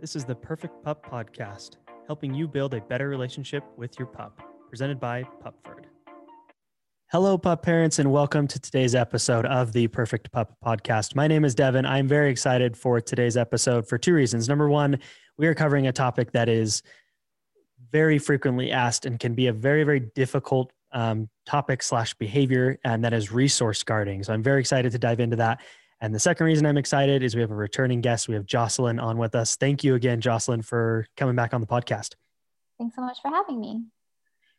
This is the Perfect Pup Podcast, helping you build a better relationship with your pup, presented by Pupford. Hello, pup parents, and welcome to today's episode of the Perfect Pup Podcast. My name is Devin. I'm very excited for today's episode for two reasons. Number one, we are covering a topic that is very frequently asked and can be a very, very difficult um, topic slash behavior, and that is resource guarding. So I'm very excited to dive into that. And the second reason I'm excited is we have a returning guest. We have Jocelyn on with us. Thank you again, Jocelyn, for coming back on the podcast. Thanks so much for having me.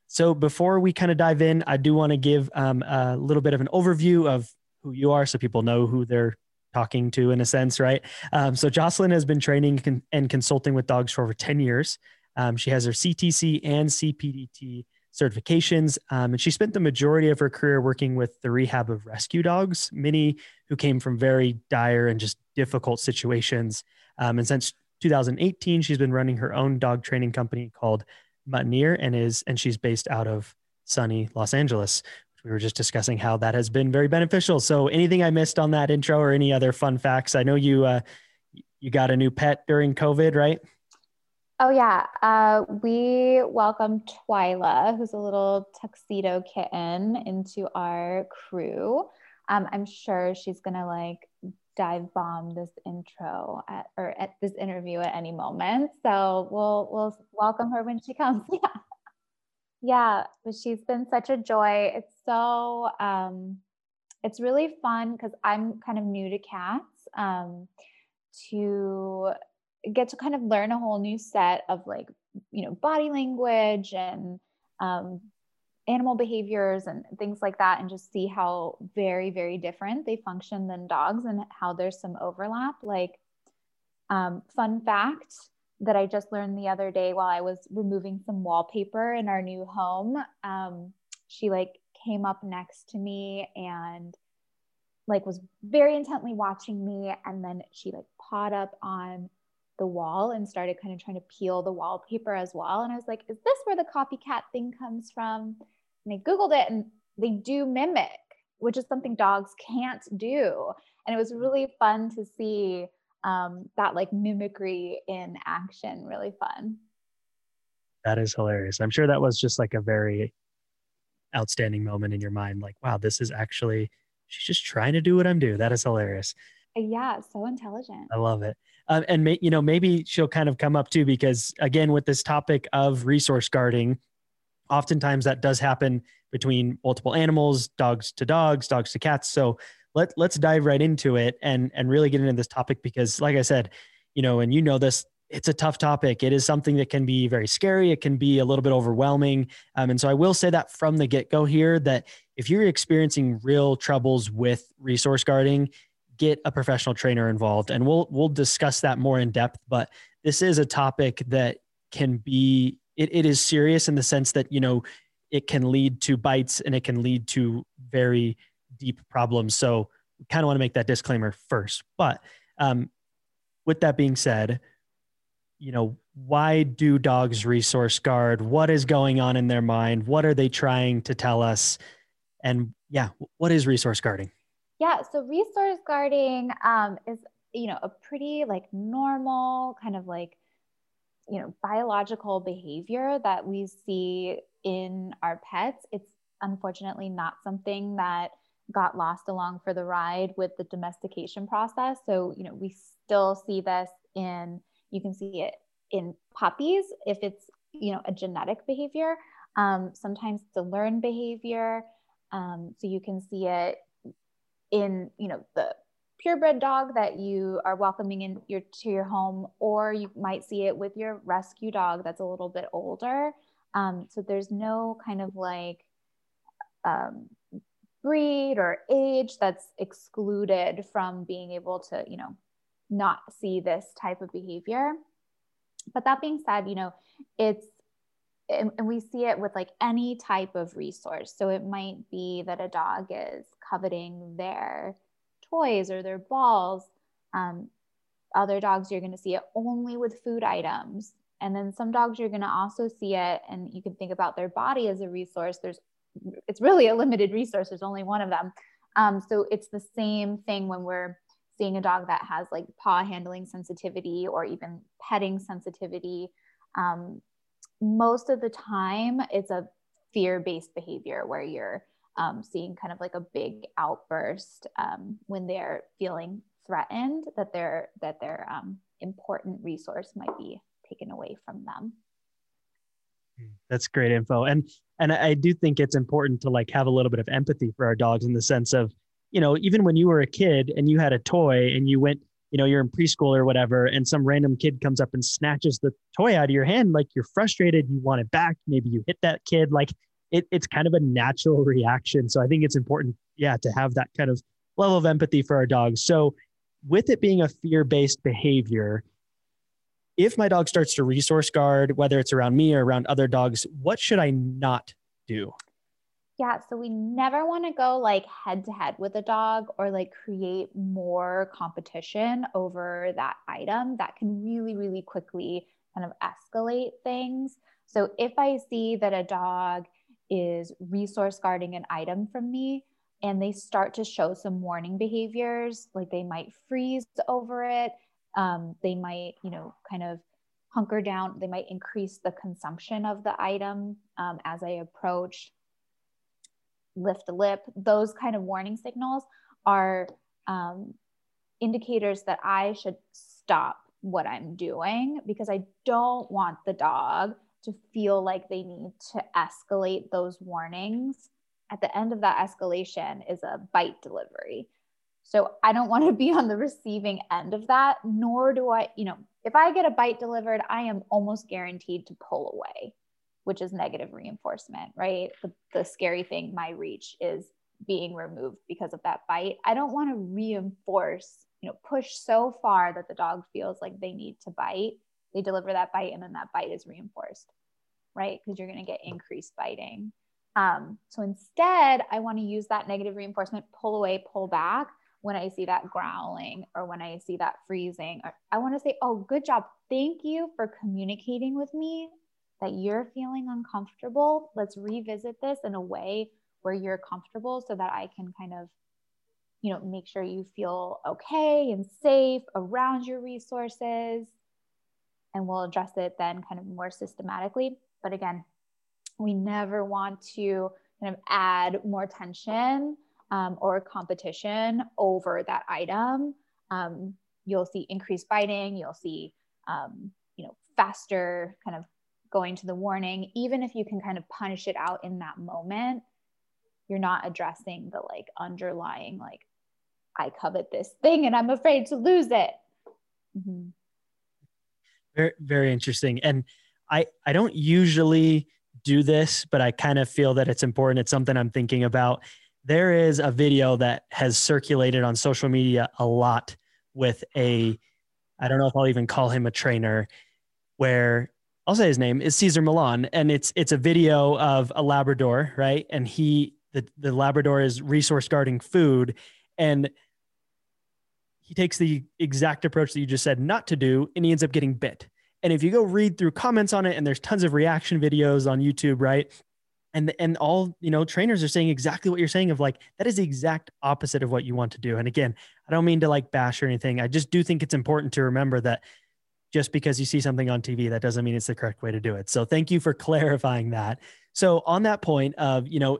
So, before we kind of dive in, I do want to give um, a little bit of an overview of who you are so people know who they're talking to in a sense, right? Um, so, Jocelyn has been training and consulting with dogs for over 10 years. Um, she has her CTC and CPDT certifications. Um, and she spent the majority of her career working with the rehab of rescue dogs, many who came from very dire and just difficult situations. Um, and since 2018, she's been running her own dog training company called Muttineer and is and she's based out of sunny Los Angeles. We were just discussing how that has been very beneficial. So, anything I missed on that intro or any other fun facts? I know you uh, you got a new pet during COVID, right? Oh yeah, uh, we welcome Twyla, who's a little tuxedo kitten, into our crew. Um, I'm sure she's gonna like dive bomb this intro at, or at this interview at any moment. So we'll we'll welcome her when she comes. Yeah, yeah, but she's been such a joy. It's so um, it's really fun because I'm kind of new to cats. Um, to get to kind of learn a whole new set of like you know body language and um, animal behaviors and things like that and just see how very very different they function than dogs and how there's some overlap. Like um, fun fact that i just learned the other day while i was removing some wallpaper in our new home um, she like came up next to me and like was very intently watching me and then she like pawed up on the wall and started kind of trying to peel the wallpaper as well. And I was like, is this where the copycat thing comes from? And I Googled it and they do mimic, which is something dogs can't do. And it was really fun to see um, that like mimicry in action, really fun. That is hilarious. I'm sure that was just like a very outstanding moment in your mind. Like, wow, this is actually, she's just trying to do what I'm doing. That is hilarious. Yeah, so intelligent. I love it. Um, and may, you know, maybe she'll kind of come up too, because again, with this topic of resource guarding, oftentimes that does happen between multiple animals, dogs to dogs, dogs to cats. So let let's dive right into it and and really get into this topic because, like I said, you know, and you know this, it's a tough topic. It is something that can be very scary. It can be a little bit overwhelming. Um, and so I will say that from the get go here that if you're experiencing real troubles with resource guarding, get a professional trainer involved and we'll we'll discuss that more in depth but this is a topic that can be it, it is serious in the sense that you know it can lead to bites and it can lead to very deep problems. So we kind of want to make that disclaimer first but um, with that being said you know why do dogs resource guard? What is going on in their mind? What are they trying to tell us? And yeah what is resource guarding yeah, so resource guarding um, is, you know, a pretty like normal kind of like, you know, biological behavior that we see in our pets. It's unfortunately not something that got lost along for the ride with the domestication process. So, you know, we still see this in, you can see it in puppies if it's, you know, a genetic behavior. Um, sometimes it's a learned behavior. Um, so you can see it in you know the purebred dog that you are welcoming in your to your home or you might see it with your rescue dog that's a little bit older. Um, so there's no kind of like um, breed or age that's excluded from being able to you know not see this type of behavior. But that being said you know it's and, we see it with like any type of resource. So it might be that a dog is coveting their toys or their balls. Um, other dogs, you're going to see it only with food items. And then some dogs, you're going to also see it, and you can think about their body as a resource. There's, it's really a limited resource. There's only one of them. Um, so it's the same thing when we're seeing a dog that has like paw handling sensitivity or even petting sensitivity, um, most of the time it's a fear based behavior where you're um, seeing kind of like a big outburst um, when they're feeling threatened that their that their um, important resource might be taken away from them. That's great info. And and i do think it's important to like have a little bit of empathy for our dogs in the sense of you know even when you were a kid and you had a toy and you went you know you're in preschool or whatever and some random kid comes up and snatches the toy out of your hand like you're frustrated you want it back maybe you hit that kid like it, it's kind of a natural reaction. So I think it's important, yeah, to have that kind of level of empathy for our dogs. So with it being a fear-based behavior, if my dog starts to resource guard, whether it's around me or around other dogs, what should I not do? Yeah, so we never want to go like head to head with a dog or like create more competition over that item that can really, really quickly kind of escalate things. So if I see that a dog is resource guarding an item from me and they start to show some warning behaviors like they might freeze over it um, they might you know kind of hunker down they might increase the consumption of the item um, as i approach lift a lip those kind of warning signals are um, indicators that i should stop what i'm doing because i don't want the dog to feel like they need to escalate those warnings, at the end of that escalation is a bite delivery. So I don't want to be on the receiving end of that, nor do I, you know, if I get a bite delivered, I am almost guaranteed to pull away, which is negative reinforcement, right? The, the scary thing, my reach is being removed because of that bite. I don't want to reinforce, you know, push so far that the dog feels like they need to bite they deliver that bite and then that bite is reinforced, right? Because you're going to get increased biting. Um, so instead, I want to use that negative reinforcement, pull away, pull back when I see that growling or when I see that freezing. Or I want to say, oh, good job. Thank you for communicating with me that you're feeling uncomfortable. Let's revisit this in a way where you're comfortable so that I can kind of you know make sure you feel okay and safe around your resources and we'll address it then kind of more systematically. But again, we never want to kind of add more tension um, or competition over that item. Um, you'll see increased biting. You'll see, um, you know, faster kind of going to the warning. Even if you can kind of punish it out in that moment, you're not addressing the like underlying like, I covet this thing and I'm afraid to lose it. Mm-hmm. Very, very interesting. And I, I don't usually do this, but I kind of feel that it's important. It's something I'm thinking about. There is a video that has circulated on social media a lot with a, I don't know if I'll even call him a trainer, where I'll say his name is Cesar Millan, and it's it's a video of a Labrador, right? And he the the Labrador is resource guarding food, and he takes the exact approach that you just said not to do, and he ends up getting bit. And if you go read through comments on it, and there's tons of reaction videos on YouTube, right? And and all you know, trainers are saying exactly what you're saying of like that is the exact opposite of what you want to do. And again, I don't mean to like bash or anything. I just do think it's important to remember that just because you see something on TV, that doesn't mean it's the correct way to do it. So thank you for clarifying that. So on that point of, you know,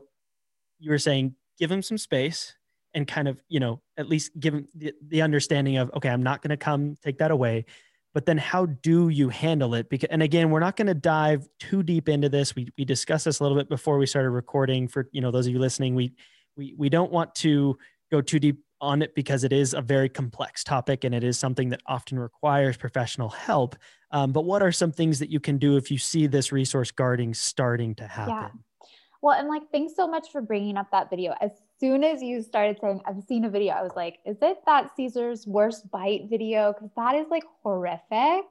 you were saying give him some space, and kind of you know at least give them the, the understanding of okay i'm not going to come take that away but then how do you handle it because and again we're not going to dive too deep into this we, we discussed this a little bit before we started recording for you know those of you listening we we, we don't want to go too deep on it because it is a very complex topic and it is something that often requires professional help um, but what are some things that you can do if you see this resource guarding starting to happen yeah. well and like thanks so much for bringing up that video as soon as you started saying, I've seen a video, I was like, is it that Cesar's worst bite video? Because that is like horrific.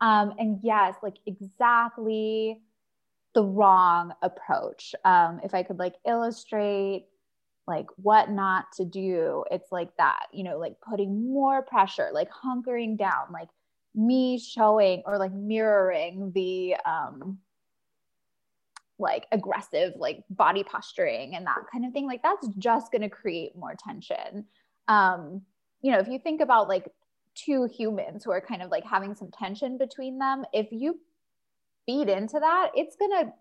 Um, and yes, like exactly the wrong approach. Um, if I could like illustrate like what not to do, it's like that, you know, like putting more pressure, like hunkering down, like me showing or like mirroring the um like aggressive like body posturing and that kind of thing like that's just going to create more tension um you know, if you think about like two humans who are kind of like having some tension between them, if you feed into that, it's going to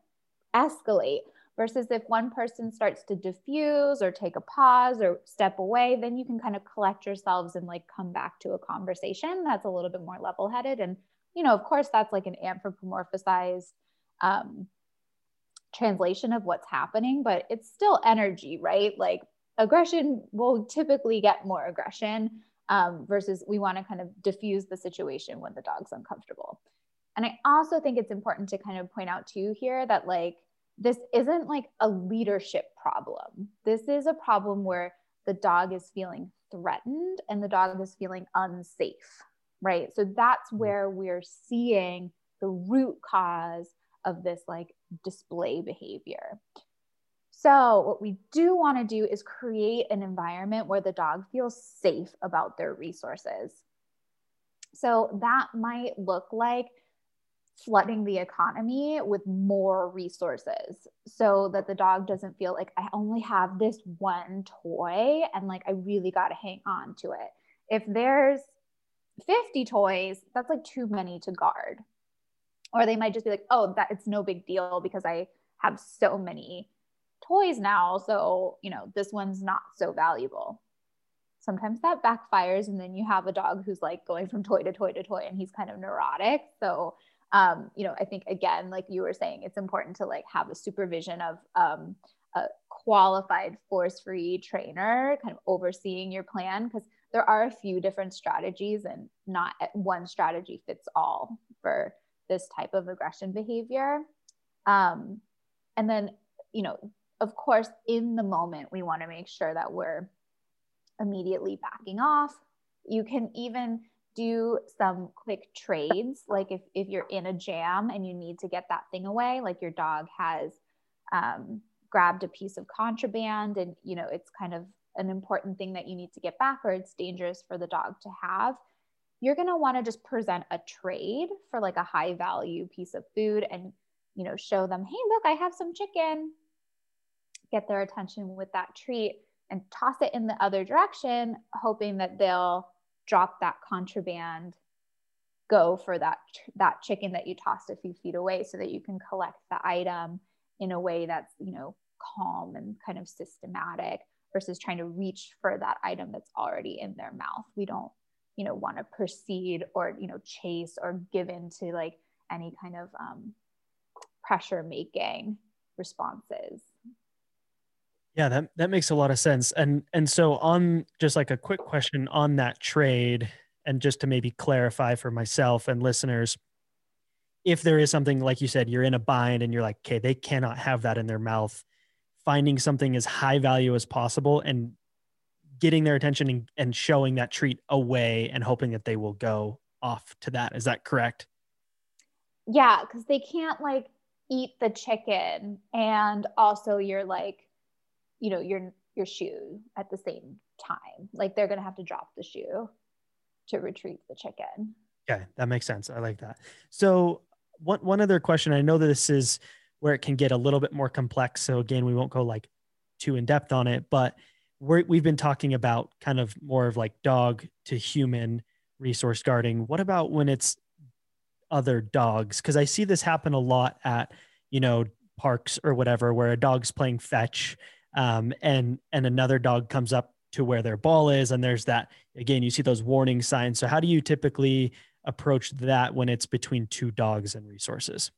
escalate. Versus if one person starts to diffuse or take a pause or step away, then you can kind of collect yourselves and like come back to a conversation that's a little bit more level headed. And, you know, of course, that's like an anthropomorphized um, translation of what's happening, but it's still energy, right? Like aggression will typically get more aggression um, versus we want to kind of diffuse the situation when the dog's uncomfortable. And I also think it's important to kind of point out too here that like this isn't like a leadership problem. This is a problem where the dog is feeling threatened and the dog is feeling unsafe, right? So that's mm-hmm. where we're seeing the root cause of this like display behavior. So, what we do want to do is create an environment where the dog feels safe about their resources. So, that might look like flooding the economy with more resources so that the dog doesn't feel like I only have this one toy and like I really got to hang on to it. If there's 50 toys, that's like too many to guard. Or they might just be like, oh, that it's no big deal because I have so many toys now. So, you know, this one's not so valuable. Sometimes that backfires. And then you have a dog who's like going from toy to toy to toy and he's kind of neurotic. So, um, you know, I think again, like you were saying, it's important to like have a supervision of um, a qualified force free trainer kind of overseeing your plan because there are a few different strategies and not one strategy fits all for this type of aggression behavior. Um, and then, you know, of course, in the moment, we want to make sure that we're immediately backing off. You can even do some quick trades. Like if, if you're in a jam and you need to get that thing away, like your dog has um, grabbed a piece of contraband and, you know, it's kind of an important thing that you need to get back or it's dangerous for the dog to have you're going to want to just present a trade for like a high value piece of food and you know show them hey look i have some chicken get their attention with that treat and toss it in the other direction, hoping that they'll drop that contraband, go for that that chicken that you tossed a few feet away, so that you can collect the item in a way that's you know calm and kind of systematic versus trying to reach for that item that's already in their mouth. We don't you know want to proceed or you know chase or give in to like any kind of um, pressure making responses yeah, that that makes a lot of sense. And and so on just like a quick question on that trade and just to maybe clarify for myself and listeners if there is something like you said you're in a bind and you're like okay they cannot have that in their mouth finding something as high value as possible and getting their attention and, and showing that treat away and hoping that they will go off to that is that correct yeah because they can't like eat the chicken and also you're like you know your your shoe at the same time. Like they're going to have to drop the shoe to retrieve the chicken. Yeah that makes sense. I like that. So one, one other question. I know that this is where it can get a little bit more complex so again we won't go like too in depth on it but we we've been talking about kind of more of like dog to human resource guarding. What about when it's other dogs? Because i see this happen a lot at you know parks or whatever where a dog's playing fetch um, and and another dog comes up to where their ball is and there's that again you see those warning signs. So how do you typically approach that when it's between two dogs and resources?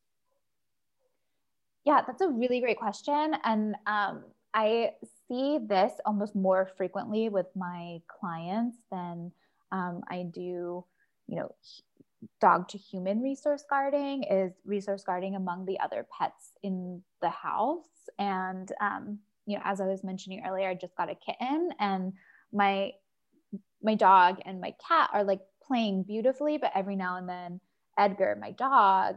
Yeah that's a really great question. And um, i see this almost more frequently with my clients than um, i do you know dog to human resource guarding is resource guarding among the other pets in the house. And um, you know, as I was mentioning earlier, I just got a kitten and my my dog and my cat are like playing beautifully, but every now and then Edgar, my dog,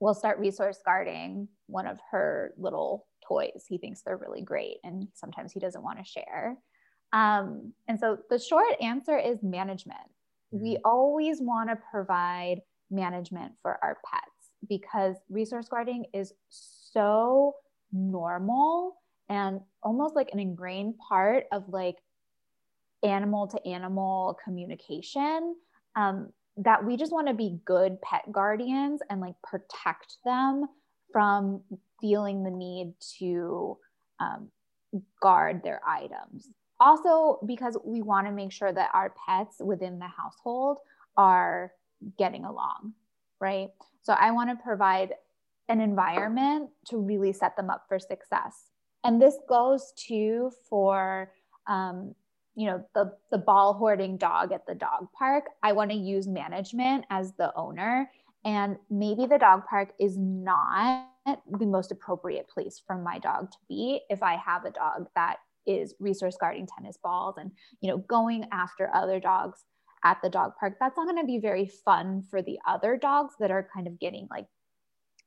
will start resource guarding one of her little toys. He thinks they're really great and sometimes he doesn't want to share. Um, and so the short answer is management. We mm-hmm. always want to provide management for our pets because resource guarding is so normal and almost like an ingrained part of like animal to animal communication um, that we just want to be good pet guardians and like protect them from feeling the need to um, guard their items. Also, because we want to make sure that our pets within the household are getting along, right? So I want to provide an environment to really set them up for success. And this goes to for um, you know the the ball hoarding dog at the dog park. I want to use management as the owner and maybe the dog park is not the most appropriate place for my dog to be if i have a dog that is resource guarding tennis balls and you know going after other dogs at the dog park. That's not going to be very fun for the other dogs that are kind of getting like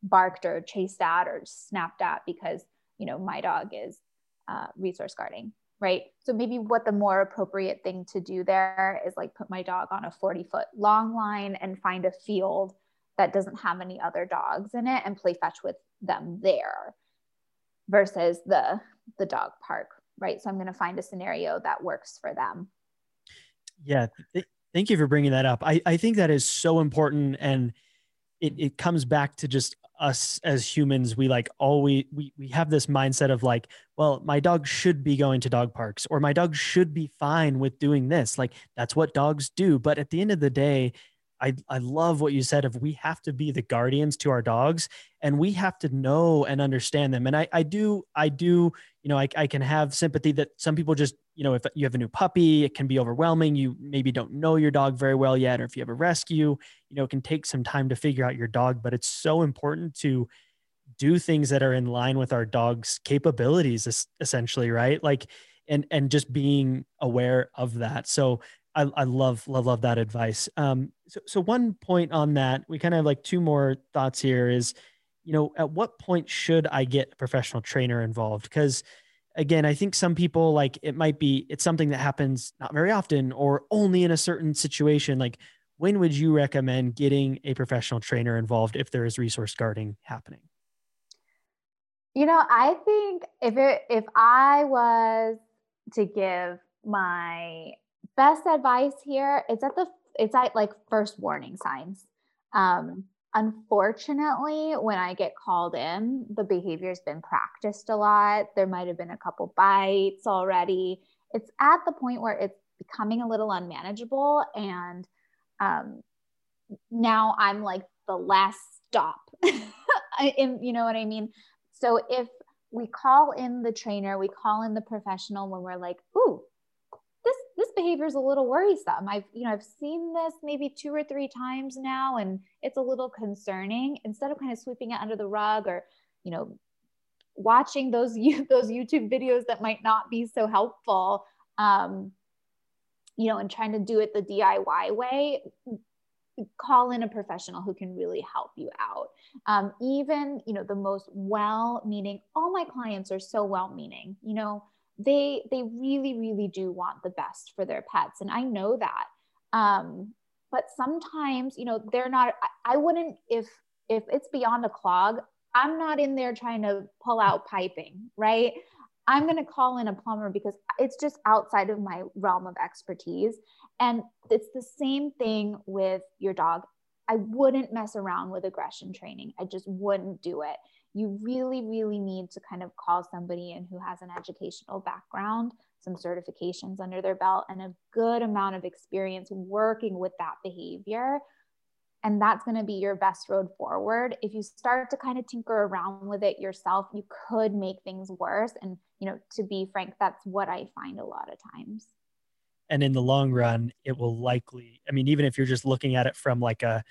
barked or chased at or snapped at because you know my dog is uh, resource guarding right? So maybe what the more appropriate thing to do there is like put my dog on a 40 foot long line and find a field that doesn't have any other dogs in it and play fetch with them there versus the the dog park, right? So I'm going to find a scenario that works for them. Yeah, th- thank you for bringing that up. I I think that is so important and it, it comes back to just us as humans we like always we we have this mindset of like well my dog should be going to dog parks or my dog should be fine with doing this. Like that's what dogs do. But at the end of the day I, I love what you said of we have to be the guardians to our dogs and we have to know and understand them. And i, I do i do you know I, I can have sympathy that some people just you know if you have a new puppy it can be overwhelming. You maybe don't know your dog very well yet or if you have a rescue you know it can take some time to figure out your dog. But it's so important to do things that are in line with our dog's capabilities essentially right? Like and and just being aware of that. So I, I love love love that advice. Um, so so one point on that, we kind of have like two more thoughts here. Is you know at what point should I get a professional trainer involved? Because again, I think some people like it might be it's something that happens not very often or only in a certain situation. Like when would you recommend getting a professional trainer involved if there is resource guarding happening? You know, I think if it if I was to give my best advice here it's at the it's at like first warning signs. Um unfortunately when i get called in the behavior's been practiced a lot. There might have been a couple bites already. It's at the point where it's becoming a little unmanageable and um now i'm like the last stop in you know what i mean? So if we call in the trainer we call in the professional when we're like ooh this behavior is a little worrisome. I've, you know, I've seen this maybe two or three times now, and it's a little concerning. Instead of kind of sweeping it under the rug or, you know, watching those those YouTube videos that might not be so helpful, um, you know, and trying to do it the DIY way, call in a professional who can really help you out. Um, even, you know, the most well-meaning. All my clients are so well-meaning. You know they they really really do want the best for their pets and i know that. Um but sometimes you know they're not I, I wouldn't if if it's beyond a clog i'm not in there trying to pull out piping right? I'm going to call in a plumber because it's just outside of my realm of expertise and it's the same thing with your dog. I wouldn't mess around with aggression training. I just wouldn't do it you really, really need to kind of call somebody in who has an educational background, some certifications under their belt, and a good amount of experience working with that behavior. And that's going to be your best road forward. If you start to kind of tinker around with it yourself, you could make things worse. And, you know, to be frank, that's what I find a lot of times. And in the long run, it will likely, I mean, even if you're just looking at it from like a,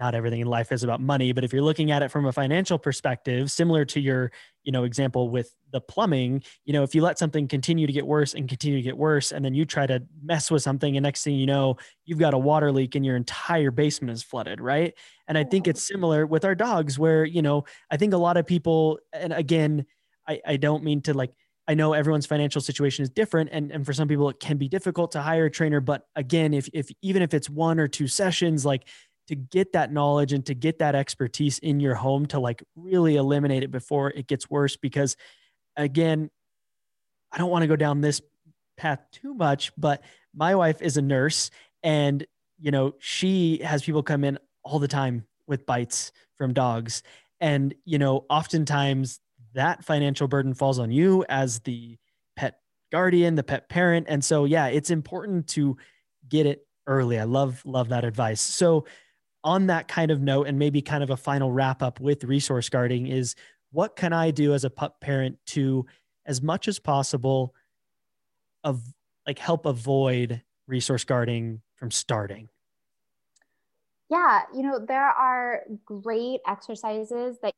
not everything in life is about money but if you're looking at it from a financial perspective similar to your you know example with the plumbing you know if you let something continue to get worse and continue to get worse and then you try to mess with something and next thing you know you've got a water leak and your entire basement is flooded right and i think it's oh. similar with our dogs where you know i think a lot of people and again i, I don't mean to like I know everyone's financial situation is different and, and for some people it can be difficult to hire a trainer. But again, if, if even if it's one or two sessions, like to get that knowledge and to get that expertise in your home to like really eliminate it before it gets worse because again i don't want to go down this path too much, but my wife is a nurse and, you know, she has people come in all the time with bites from dogs. And, you know, oftentimes that financial burden falls on you as the pet guardian, the pet parent. And so, yeah, it's important to get it early. I love, love that advice. So, on that kind of note, and maybe kind of a final wrap up with resource guarding, is what can I do as a pup parent to, as much as possible, of like help avoid resource guarding from starting? Yeah, you know, there are great exercises that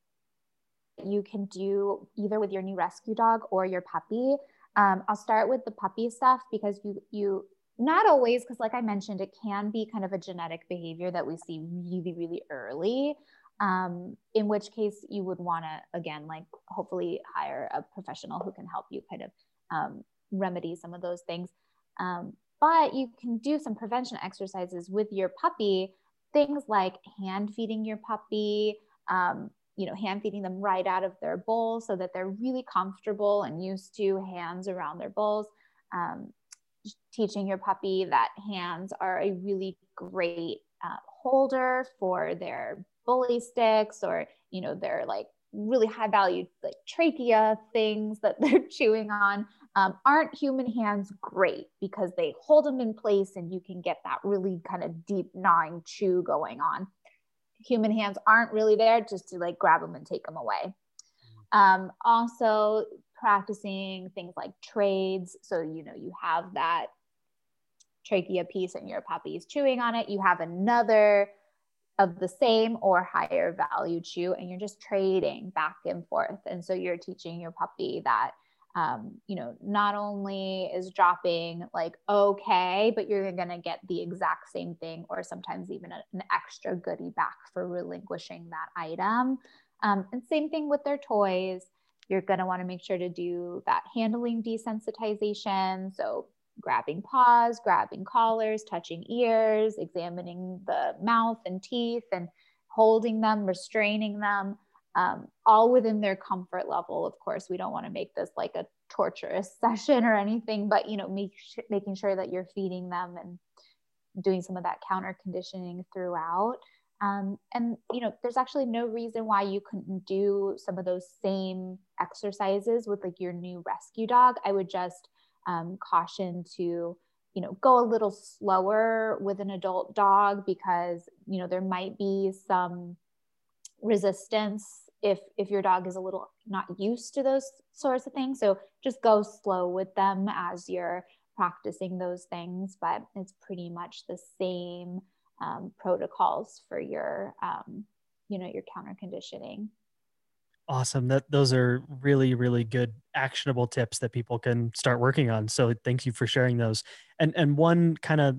you can do either with your new rescue dog or your puppy. Um, I'll start with the puppy stuff because you you not always because like I mentioned, it can be kind of a genetic behavior that we see really really early. Um, in which case you would want to again like hopefully hire a professional who can help you kind of um, remedy some of those things. Um, but you can do some prevention exercises with your puppy, things like hand feeding your puppy, um, you know, hand feeding them right out of their bowl so that they're really comfortable and used to hands around their bowls. Um, teaching your puppy that hands are a really great uh, holder for their bully sticks or, you know, their like really high value like trachea things that they're chewing on um, aren't human hands great because they hold them in place and you can get that really kind of deep gnawing chew going on human hands aren't really there just to like grab them and take them away. Um, also, practicing things like trades. So, you know, you have that trachea piece and your puppy is chewing on it. You have another of the same or higher value chew, and you're just trading back and forth. And so, you're teaching your puppy that um, you know, not only is dropping like okay, but you're going to get the exact same thing or sometimes even a, an extra goodie back for relinquishing that item. Um, and same thing with their toys. You're going to want to make sure to do that handling desensitization. So, grabbing paws, grabbing collars, touching ears, examining the mouth and teeth, and holding them, restraining them um, all within their comfort level. Of course, we don't want to make this like a torturous session or anything, but you know, make, making sure that you're feeding them and doing some of that counter conditioning throughout. Um, and you know, there's actually no reason why you couldn't do some of those same exercises with like your new rescue dog. I would just um, caution to you know go a little slower with an adult dog because you know there might be some resistance if if your dog is a little not used to those sorts of things. So just go slow with them as you're practicing those things but it's pretty much the same um, protocols for your um, you know your counter conditioning awesome that those are really really good actionable tips that people can start working on so thank you for sharing those and and one kind of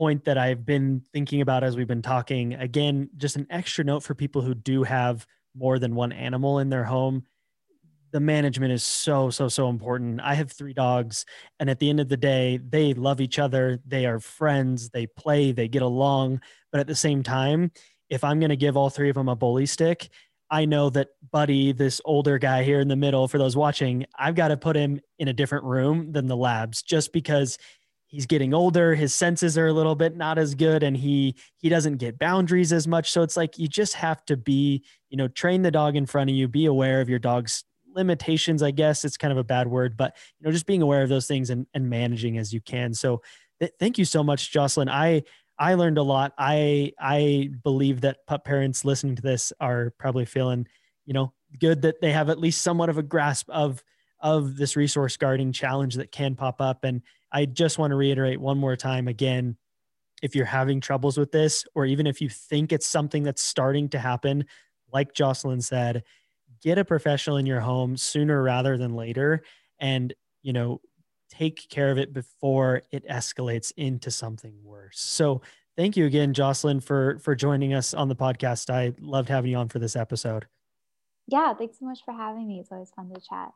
point that I've been thinking about as we've been talking. Again, just an extra note for people who do have more than one animal in their home. The management is so, so, so important. I have three dogs, and at the end of the day, they love each other. They are friends. They play, they get along. But at the same time, if I'm going to give all three of them a bully stick, I know that Buddy, this older guy here in the middle, for those watching, I've got to put him in a different room than the labs just because he's getting older his senses are a little bit not as good and he he doesn't get boundaries as much. So it's like you just have to be you know train the dog in front of you be aware of your dog's limitations i guess. It's kind of a bad word but you know just being aware of those things and, and managing as you can. So th- thank you so much jocelyn. I i learned a lot. I i believe that pup parents listening to this are probably feeling you know good that they have at least somewhat of a grasp of of this resource guarding challenge that can pop up. And I just want to reiterate one more time again if you're having troubles with this, or even if you think it's something that's starting to happen, like Jocelyn said, get a professional in your home sooner rather than later. And, you know, take care of it before it escalates into something worse. So, thank you again, Jocelyn, for for joining us on the podcast. I loved having you on for this episode. Yeah, thanks so much for having me. It's always fun to chat.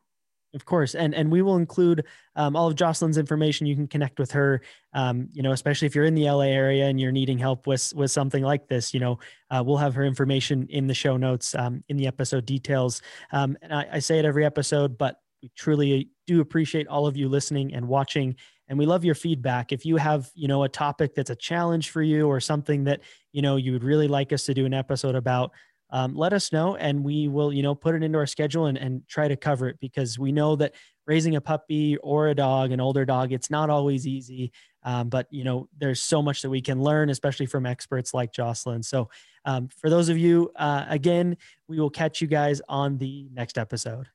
Of course, and and we will include um, all of Jocelyn's information. You can connect with her. Um, you know, especially if you're in the LA area and you're needing help with with something like this. You know, uh, we'll have her information in the show notes, um, in the episode details. Um, and I, I, say it every episode, but we truly do appreciate all of you listening and watching and we love your feedback. If you have you know a topic that's a challenge for you or something that you know you would really like us to do an episode about um, let us know and we will you know put it into our schedule and, and try to cover it because we know that raising a puppy or a dog an older dog it's not always easy um, but you know there's so much that we can learn especially from experts like jocelyn. So um, for those of you uh, again we will catch you guys on the next episode